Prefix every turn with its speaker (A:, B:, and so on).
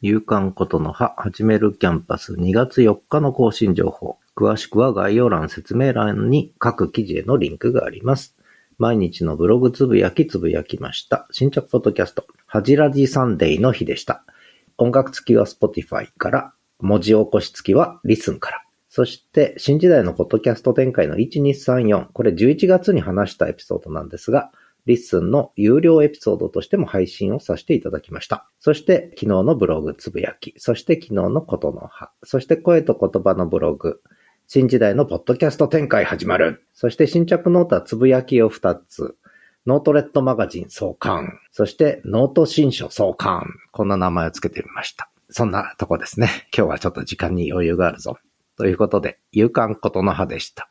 A: 夕刊ことのは始めるキャンパス2月4日の更新情報。詳しくは概要欄説明欄に各記事へのリンクがあります。毎日のブログつぶやきつぶやきました。新着ポッドキャスト、はじらじサンデーの日でした。音楽付きは Spotify から、文字起こし付きは LISTEN から。そして、新時代のポッドキャスト展開の1234。これ11月に話したエピソードなんですが、 LISTEN の有料エピソードとしても配信をさせていただきました。そして昨日のブログつぶやき、そして昨日のことのは、そして声と言葉のブログ、新時代のポッドキャスト展開始まる。そして新着ノートはつぶやきを2つ。ノートレットマガジン創刊。そしてノート新書創刊。こんな名前を付けてみました。そんなとこですね。今日はちょっと時間に余裕があるぞ。ということで、夕刊ことのはでした。